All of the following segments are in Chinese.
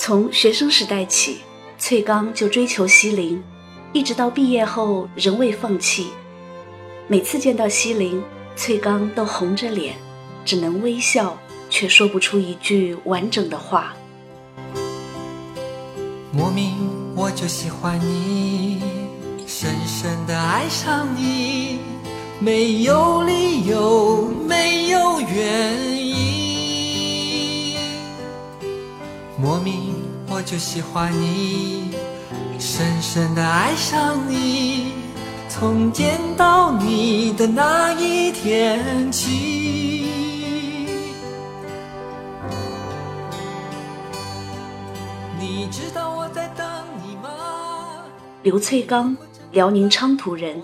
从学生时代起，翠刚就追求西林，一直到毕业后仍未放弃。每次见到西林，翠刚都红着脸，只能微笑，却说不出一句完整的话。莫名我就喜欢你，深深的爱上你，没有理由，没有原因。莫名我就喜欢你，深深的爱上你，从见到你的那一天起。你知道我在等你吗？刘翠刚，辽宁昌图人。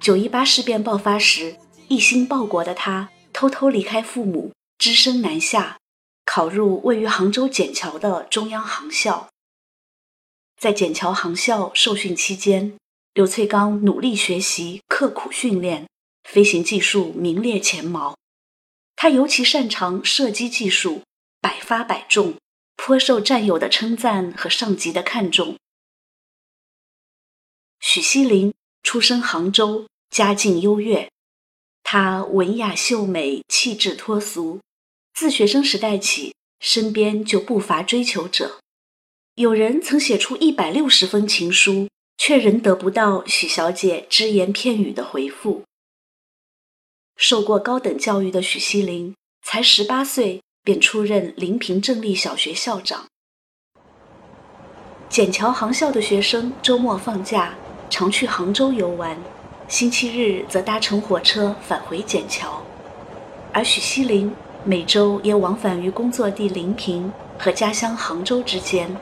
九一八事变爆发时，一心报国的他偷偷离开父母，只身南下。考入位于杭州笕桥的中央航校，在笕桥航校受训期间，刘翠刚努力学习，刻苦训练，飞行技术名列前茅。他尤其擅长射击技术，百发百中，颇受战友的称赞和上级的看重。许西林出生杭州，家境优越，她文雅秀美，气质脱俗。自学生时代起，身边就不乏追求者。有人曾写出一百六十封情书，却仍得不到许小姐只言片语的回复。受过高等教育的许西林，才十八岁便出任临平正立小学校长。笕桥航校的学生周末放假常去杭州游玩，星期日则搭乘火车返回笕桥，而许西林。每周也往返于工作地临平和家乡杭州之间。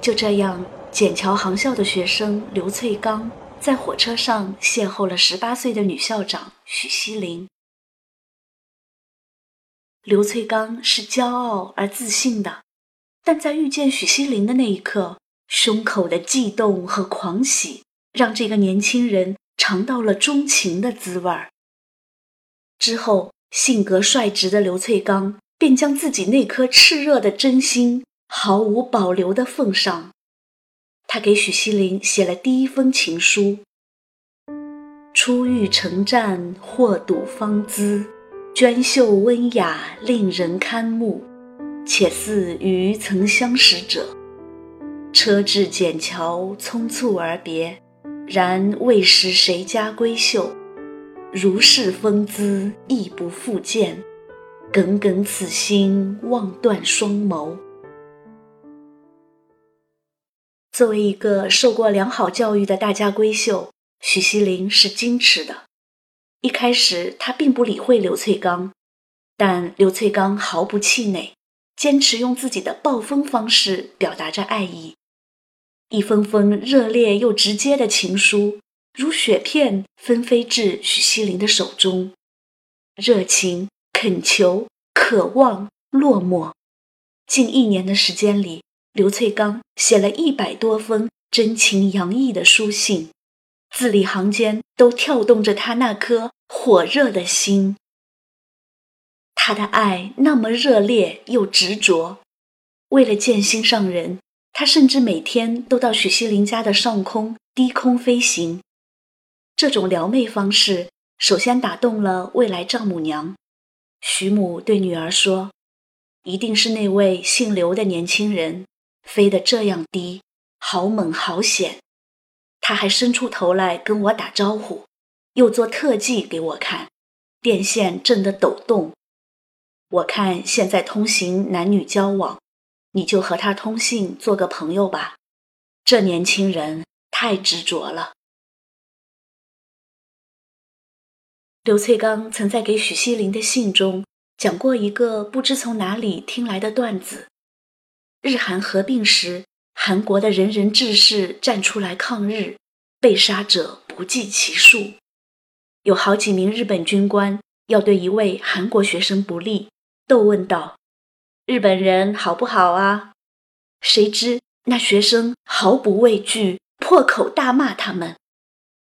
就这样，笕桥航校的学生刘翠刚在火车上邂逅了十八岁的女校长许西林。刘翠刚是骄傲而自信的，但在遇见许西林的那一刻，胸口的悸动和狂喜让这个年轻人尝到了钟情的滋味儿。之后。性格率直的刘翠刚便将自己那颗炽热的真心毫无保留的奉上。他给许西林写了第一封情书：“初遇城战，或睹芳姿，娟秀温雅，令人堪目，且似与曾相识者。车至笕桥，匆促而别，然未识谁家闺秀。”如是风姿，亦不复见。耿耿此心，望断双眸。作为一个受过良好教育的大家闺秀，许西林是矜持的。一开始，她并不理会刘翠刚，但刘翠刚毫不气馁，坚持用自己的暴风方式表达着爱意。一封封热烈又直接的情书。如雪片纷飞至许西林的手中，热情、恳求、渴望、落寞。近一年的时间里，刘翠刚写了一百多封真情洋溢的书信，字里行间都跳动着他那颗火热的心。他的爱那么热烈又执着，为了见心上人，他甚至每天都到许西林家的上空低空飞行。这种撩妹方式，首先打动了未来丈母娘。徐母对女儿说：“一定是那位姓刘的年轻人飞得这样低，好猛好险。他还伸出头来跟我打招呼，又做特技给我看，电线震得抖动。我看现在通行男女交往，你就和他通信做个朋友吧。这年轻人太执着了。”刘翠刚曾在给许西林的信中讲过一个不知从哪里听来的段子：日韩合并时，韩国的仁人志士站出来抗日，被杀者不计其数。有好几名日本军官要对一位韩国学生不利，逗问道：“日本人好不好啊？”谁知那学生毫不畏惧，破口大骂他们。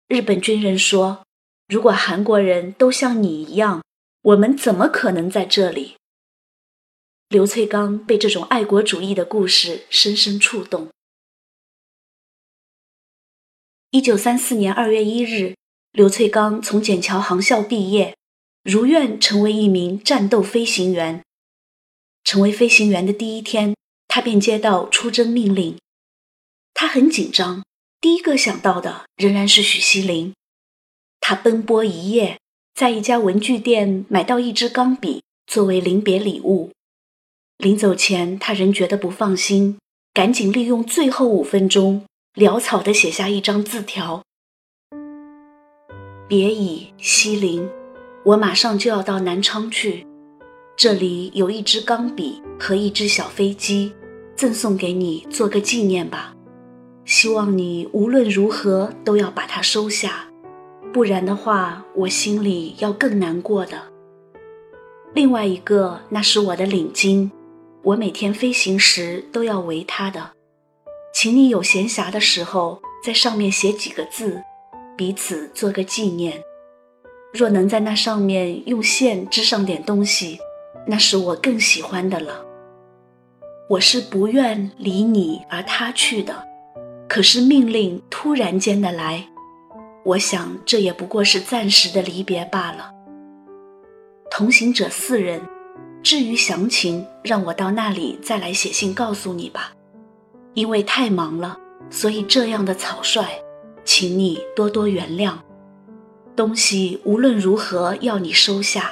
日本军人说。如果韩国人都像你一样，我们怎么可能在这里？刘翠刚被这种爱国主义的故事深深触动。一九三四年二月一日，刘翠刚从笕桥航校毕业，如愿成为一名战斗飞行员。成为飞行员的第一天，他便接到出征命令。他很紧张，第一个想到的仍然是许锡林。他奔波一夜，在一家文具店买到一支钢笔，作为临别礼物。临走前，他仍觉得不放心，赶紧利用最后五分钟，潦草地写下一张字条：“别已，西林，我马上就要到南昌去，这里有一支钢笔和一只小飞机，赠送给你做个纪念吧。希望你无论如何都要把它收下，不然的话，我心里要更难过的。另外一个，那是我的领巾。”我每天飞行时都要围它的，请你有闲暇的时候在上面写几个字，彼此做个纪念。若能在那上面用线织上点东西，那是我更喜欢的了。我是不愿离你而他去的，可是命令突然间的来，我想这也不过是暂时的离别罢了。同行者四人。至于详情，让我到那里再来写信告诉你吧。因为太忙了，所以这样的草率，请你多多原谅。东西无论如何要你收下，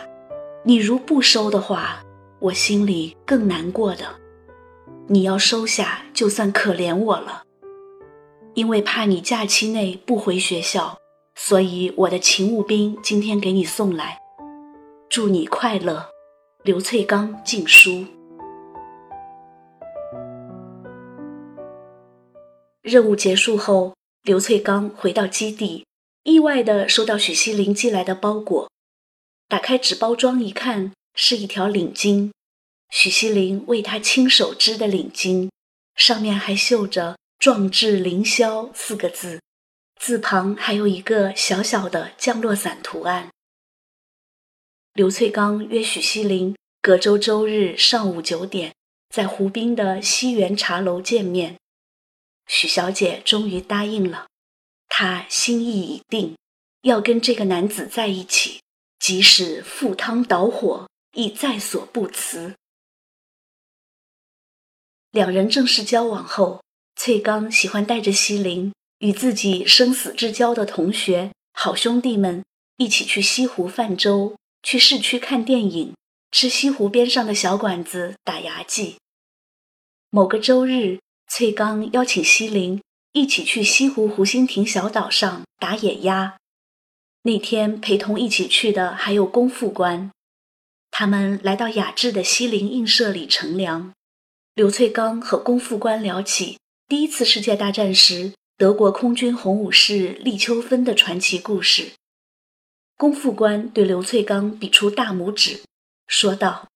你如不收的话，我心里更难过的。你要收下，就算可怜我了。因为怕你假期内不回学校，所以我的勤务兵今天给你送来。祝你快乐。刘翠刚禁书。任务结束后，刘翠刚回到基地，意外地收到许西林寄来的包裹。打开纸包装一看，是一条领巾，许西林为他亲手织的领巾，上面还绣着“壮志凌霄”四个字，字旁还有一个小小的降落伞图案。刘翠刚约许西林隔周周日上午九点在湖滨的西园茶楼见面。许小姐终于答应了，她心意已定，要跟这个男子在一起，即使赴汤蹈火亦在所不辞。两人正式交往后，翠刚喜欢带着西林与自己生死之交的同学、好兄弟们一起去西湖泛舟。去市区看电影，吃西湖边上的小馆子打牙祭。某个周日，翠刚邀请西林一起去西湖湖心亭小岛上打野鸭。那天陪同一起去的还有龚副官。他们来到雅致的西林映社里乘凉。刘翠刚和龚副官聊起第一次世界大战时德国空军红武士立秋芬的传奇故事。龚副官对刘翠刚比出大拇指，说道：“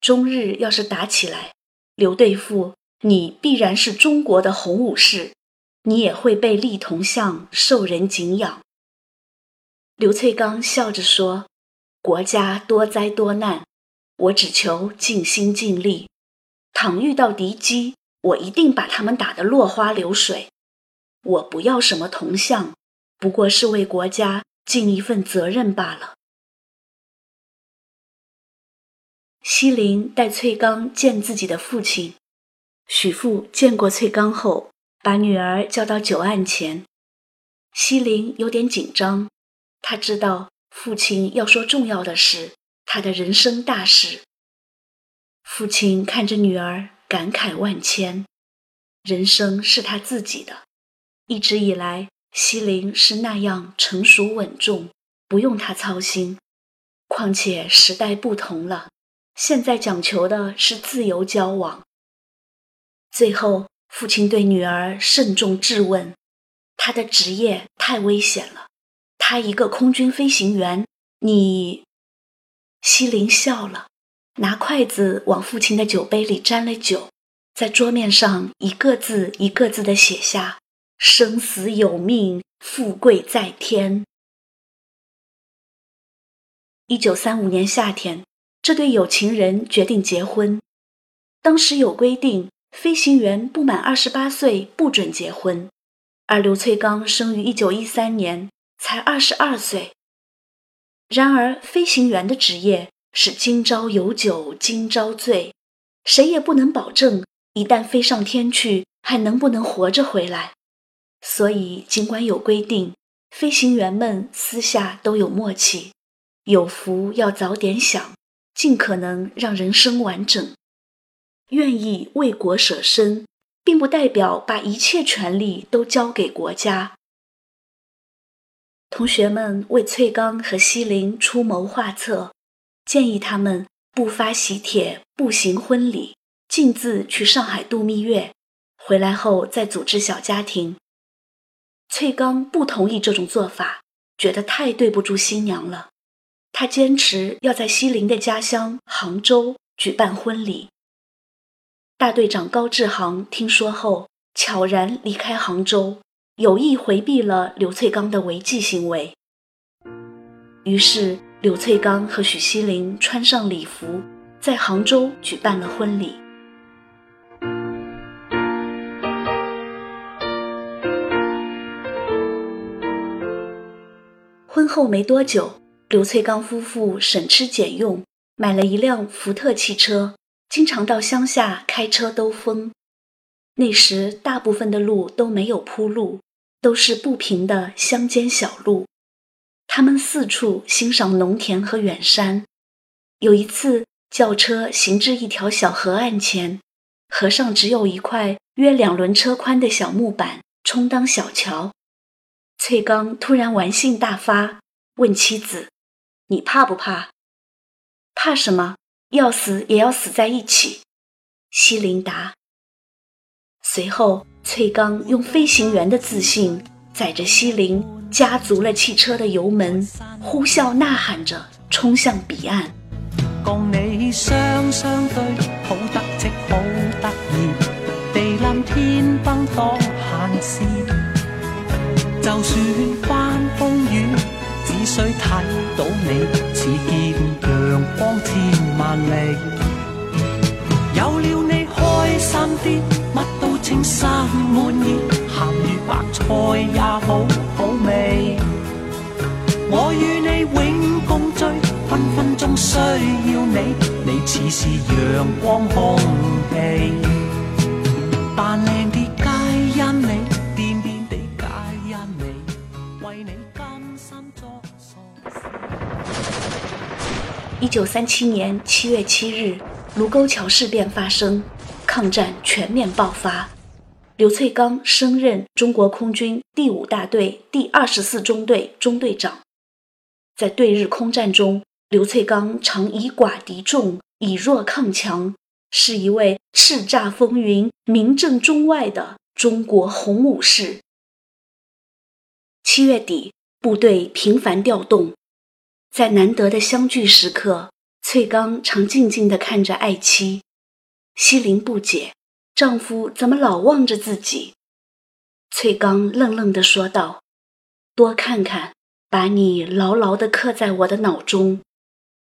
中日要是打起来，刘对副，你必然是中国的红武士，你也会被立铜像，受人敬仰。”刘翠刚笑着说：“国家多灾多难，我只求尽心尽力。倘遇到敌机，我一定把他们打得落花流水。我不要什么铜像，不过是为国家。”尽一份责任罢了。西林带翠刚见自己的父亲，许父见过翠刚后，把女儿叫到酒案前。西林有点紧张，他知道父亲要说重要的事，他的人生大事。父亲看着女儿，感慨万千。人生是他自己的，一直以来。西林是那样成熟稳重，不用他操心。况且时代不同了，现在讲求的是自由交往。最后，父亲对女儿慎重质问：“他的职业太危险了，他一个空军飞行员，你……”西林笑了，拿筷子往父亲的酒杯里沾了酒，在桌面上一个字一个字的写下。生死有命，富贵在天。一九三五年夏天，这对有情人决定结婚。当时有规定，飞行员不满二十八岁不准结婚，而刘翠刚生于一九一三年，才二十二岁。然而，飞行员的职业是今朝有酒今朝醉，谁也不能保证一旦飞上天去还能不能活着回来。所以，尽管有规定，飞行员们私下都有默契，有福要早点享，尽可能让人生完整。愿意为国舍身，并不代表把一切权利都交给国家。同学们为翠刚和西林出谋划策，建议他们不发喜帖，不行婚礼，径自去上海度蜜月，回来后再组织小家庭。翠刚不同意这种做法，觉得太对不住新娘了。他坚持要在西林的家乡杭州举办婚礼。大队长高志航听说后，悄然离开杭州，有意回避了刘翠刚的违纪行为。于是，刘翠刚和许西林穿上礼服，在杭州举办了婚礼。婚后没多久，刘翠刚夫妇省吃俭用，买了一辆福特汽车。经常到乡下开车兜风，那时大部分的路都没有铺路，都是不平的乡间小路。他们四处欣赏农田和远山。有一次，轿车行至一条小河岸前，河上只有一块约两轮车宽的小木板充当小桥。翠刚突然玩性大发，问妻子：“你怕不怕？怕什么？”要死也要死在一起，西林达。随后，崔刚用飞行员的自信载着西林，加足了汽车的油门，呼啸呐喊着冲向彼岸。共你双双对，好得戚好得意，地冧天崩当闲事。就算翻风雨，只需睇到你，似见阳光千。万里，有了你开心啲，乜都称心满意，咸鱼白菜也好好味。我与你永共聚，分分钟需要你，你似是阳光空气。扮靓啲皆因你，癫癫地皆因你，为你甘心作傻事。一九三七年七月七日，卢沟桥事变发生，抗战全面爆发。刘翠刚升任中国空军第五大队第二十四中队中队长。在对日空战中，刘翠刚常以寡敌众，以弱抗强，是一位叱咤风云、名震中外的中国红武士。七月底，部队频繁调动。在难得的相聚时刻，翠刚常静静地看着爱妻，西林不解，丈夫怎么老望着自己？翠刚愣愣地说道：“多看看，把你牢牢地刻在我的脑中。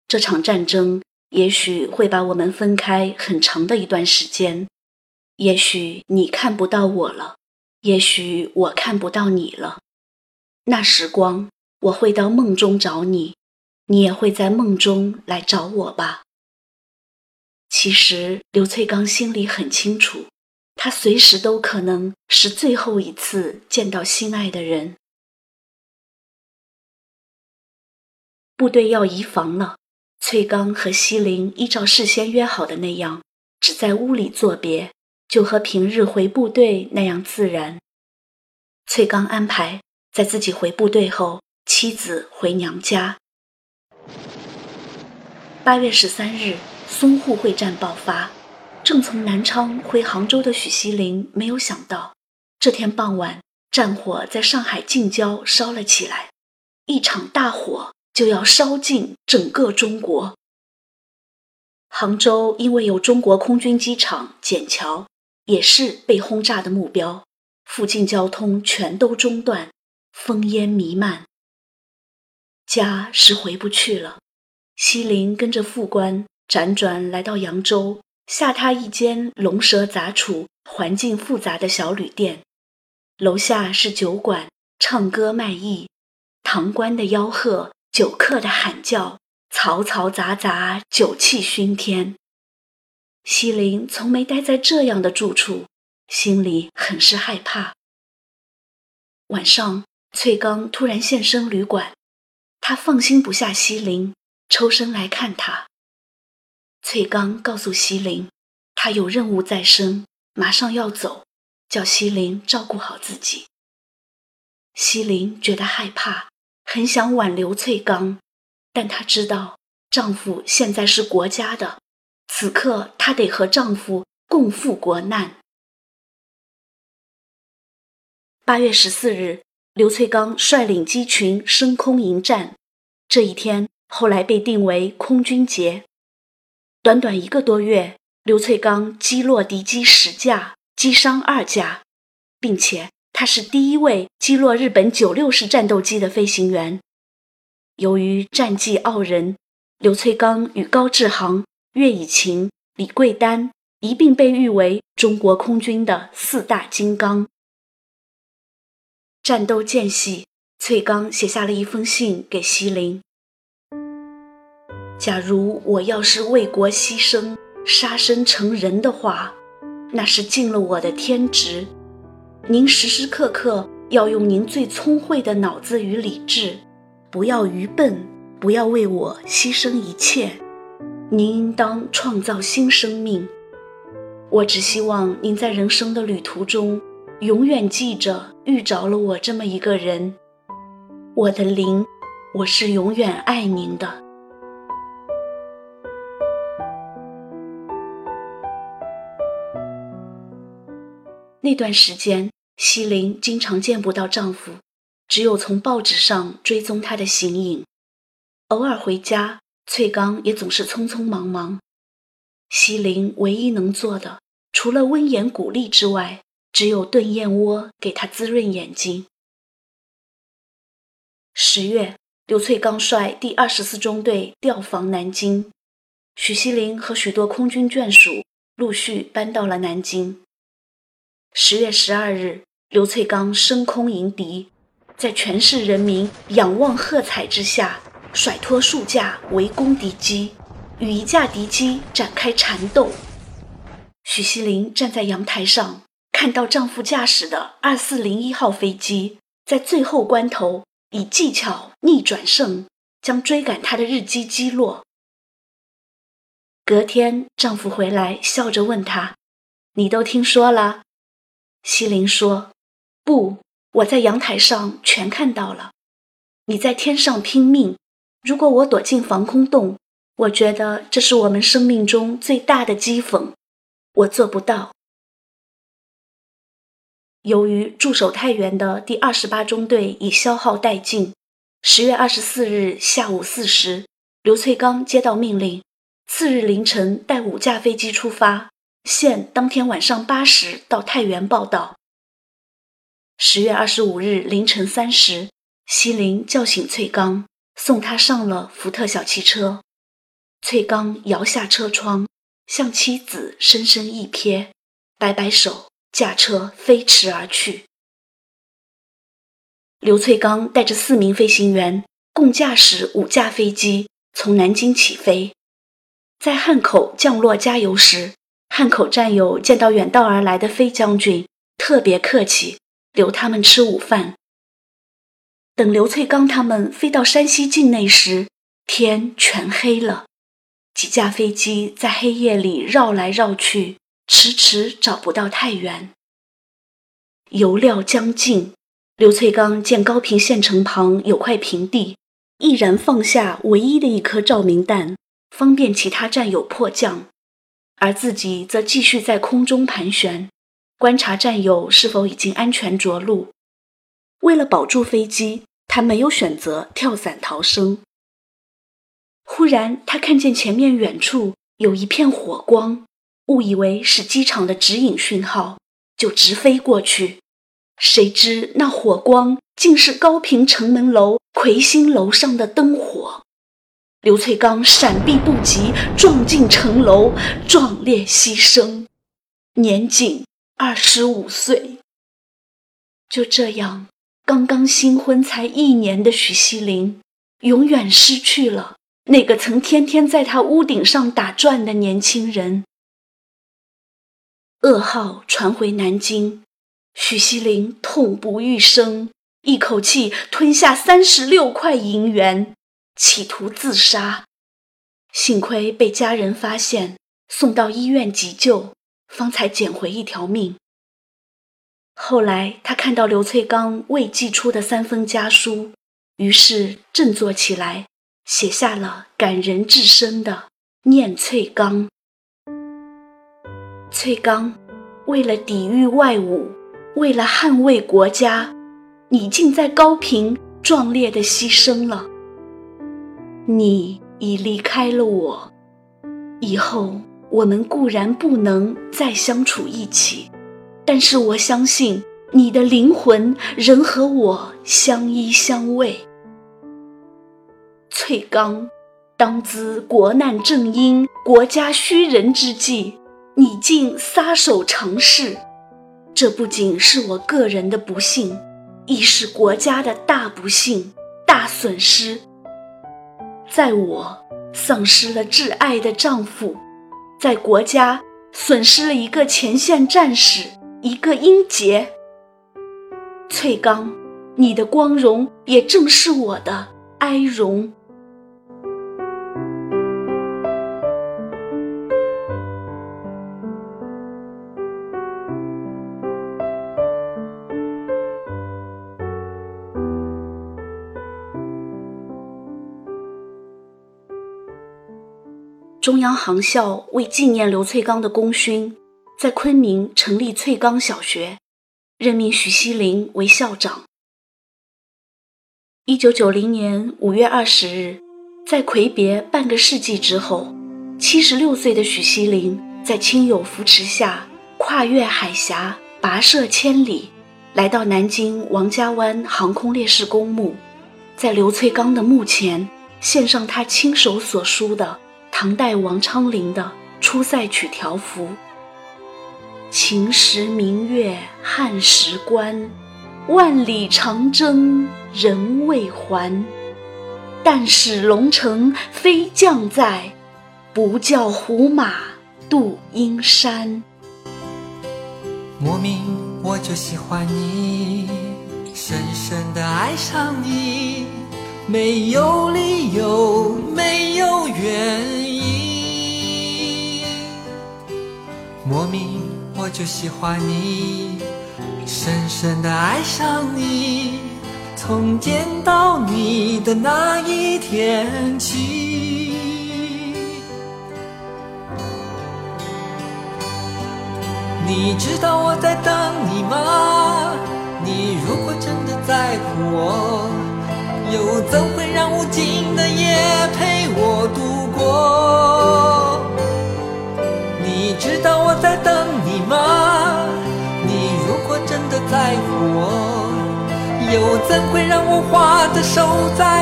这场战争也许会把我们分开很长的一段时间，也许你看不到我了，也许我看不到你了。那时光，我会到梦中找你。”你也会在梦中来找我吧。其实刘翠刚心里很清楚，他随时都可能是最后一次见到心爱的人。部队要移防了，翠刚和西林依照事先约好的那样，只在屋里作别，就和平日回部队那样自然。翠刚安排在自己回部队后，妻子回娘家。八月十三日，淞沪会战爆发。正从南昌回杭州的许锡林没有想到，这天傍晚，战火在上海近郊烧了起来，一场大火就要烧尽整个中国。杭州因为有中国空军机场、笕桥，也是被轰炸的目标，附近交通全都中断，烽烟弥漫。家是回不去了。西林跟着副官辗转来到扬州，下榻一间龙蛇杂处、环境复杂的小旅店，楼下是酒馆，唱歌卖艺，堂倌的吆喝，酒客的喊叫，嘈嘈杂杂，酒气熏天。西林从没待在这样的住处，心里很是害怕。晚上，翠刚突然现身旅馆，他放心不下西林，抽身来看他。翠刚告诉西林，他有任务在身，马上要走，叫西林照顾好自己。西林觉得害怕，很想挽留翠刚，但她知道丈夫现在是国家的，此刻她得和丈夫共赴国难。八月十四日，刘翠刚率领机群升空迎战。这一天后来被定为空军节。短短一个多月，刘翠刚击落敌机十架，击伤二架，并且他是第一位击落日本九六式战斗机的飞行员。由于战绩傲人，刘翠刚与高志航、岳以勤、李桂丹一并被誉为中国空军的四大金刚。战斗间隙，翠刚写下了一封信给西林。假如我要是为国牺牲、杀身成仁的话，那是尽了我的天职。您时时刻刻要用您最聪慧的脑子与理智，不要愚笨，不要为我牺牲一切。您应当创造新生命。我只希望您在人生的旅途中。永远记着，遇着了我这么一个人，我的灵，我是永远爱您的。那段时间，西林经常见不到丈夫，只有从报纸上追踪他的形影。偶尔回家，翠刚也总是匆匆忙忙。西林唯一能做的，除了温言鼓励之外，只有炖燕窝给他滋润眼睛。十月，刘翠刚率第二十四中队调防南京，许西林和许多空军眷属陆续搬到了南京。十月十二日，刘翠刚升空迎敌，在全市人民仰望喝彩之下，甩脱数架围攻敌机，与一架敌机展开缠斗。许锡林站在阳台上。看到丈夫驾驶的二四零一号飞机在最后关头以技巧逆转胜，将追赶他的日机击落。隔天，丈夫回来，笑着问她：“你都听说了？”西林说：“不，我在阳台上全看到了。你在天上拼命，如果我躲进防空洞，我觉得这是我们生命中最大的讥讽。我做不到。”由于驻守太原的第二十八中队已消耗殆尽，十月二十四日下午四时，刘翠刚接到命令，次日凌晨带五架飞机出发，现当天晚上八时到太原报道。十月二十五日凌晨三时，西林叫醒翠刚，送他上了福特小汽车。翠刚摇下车窗，向妻子深深一瞥，摆摆手。驾车飞驰而去。刘翠刚带着四名飞行员，共驾驶五架飞机从南京起飞。在汉口降落加油时，汉口战友见到远道而来的飞将军，特别客气，留他们吃午饭。等刘翠刚他们飞到山西境内时，天全黑了，几架飞机在黑夜里绕来绕去。迟迟找不到太原。油料将尽，刘翠刚见高平县城旁有块平地，毅然放下唯一的一颗照明弹，方便其他战友迫降，而自己则继续在空中盘旋，观察战友是否已经安全着陆。为了保住飞机，他没有选择跳伞逃生。忽然，他看见前面远处有一片火光。误以为是机场的指引讯号，就直飞过去。谁知那火光竟是高平城门楼魁星楼上的灯火。刘翠刚闪避不及，撞进城楼，壮烈牺牲，年仅二十五岁。就这样，刚刚新婚才一年的许西林，永远失去了那个曾天天在他屋顶上打转的年轻人。噩耗传回南京，许西林痛不欲生，一口气吞下三十六块银元，企图自杀。幸亏被家人发现，送到医院急救，方才捡回一条命。后来，他看到刘翠刚未寄出的三封家书，于是振作起来，写下了感人至深的《念翠刚》。翠刚，为了抵御外侮，为了捍卫国家，你竟在高平壮烈的牺牲了。你已离开了我，以后我们固然不能再相处一起。但是我相信你的灵魂仍和我相依相偎。翠刚，当兹国难正因、国家需人之际，你竟撒手成事，这不仅是我个人的不幸，亦是国家的大不幸、大损失。在我丧失了挚爱的丈夫，在国家损失了一个前线战士。一个英杰，翠刚，你的光荣也正是我的哀荣。中央航校为纪念刘翠刚的功勋。在昆明成立翠刚小学，任命许锡林为校长。一九九零年五月二十日，在魁别半个世纪之后，七十六岁的许锡林在亲友扶持下，跨越海峡，跋涉千里，来到南京王家湾航空烈士公墓，在刘翠刚的墓前献上他亲手所书的唐代王昌龄的《出塞曲》条幅。秦时明月汉时关，万里长征人未还。但使龙城飞将在，不教胡马度阴山。莫名我就喜欢你，深深的爱上你，没有理由，没有原因。莫名。我就喜欢你，深深的爱上你，从见到你的那一天起。你知道我在等你吗？你如果真的在乎我，又怎会让无尽的夜陪我度过？你知道我在等你。吗？你如果真的在乎我，又怎会让我花的手在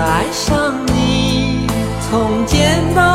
爱上你，从见到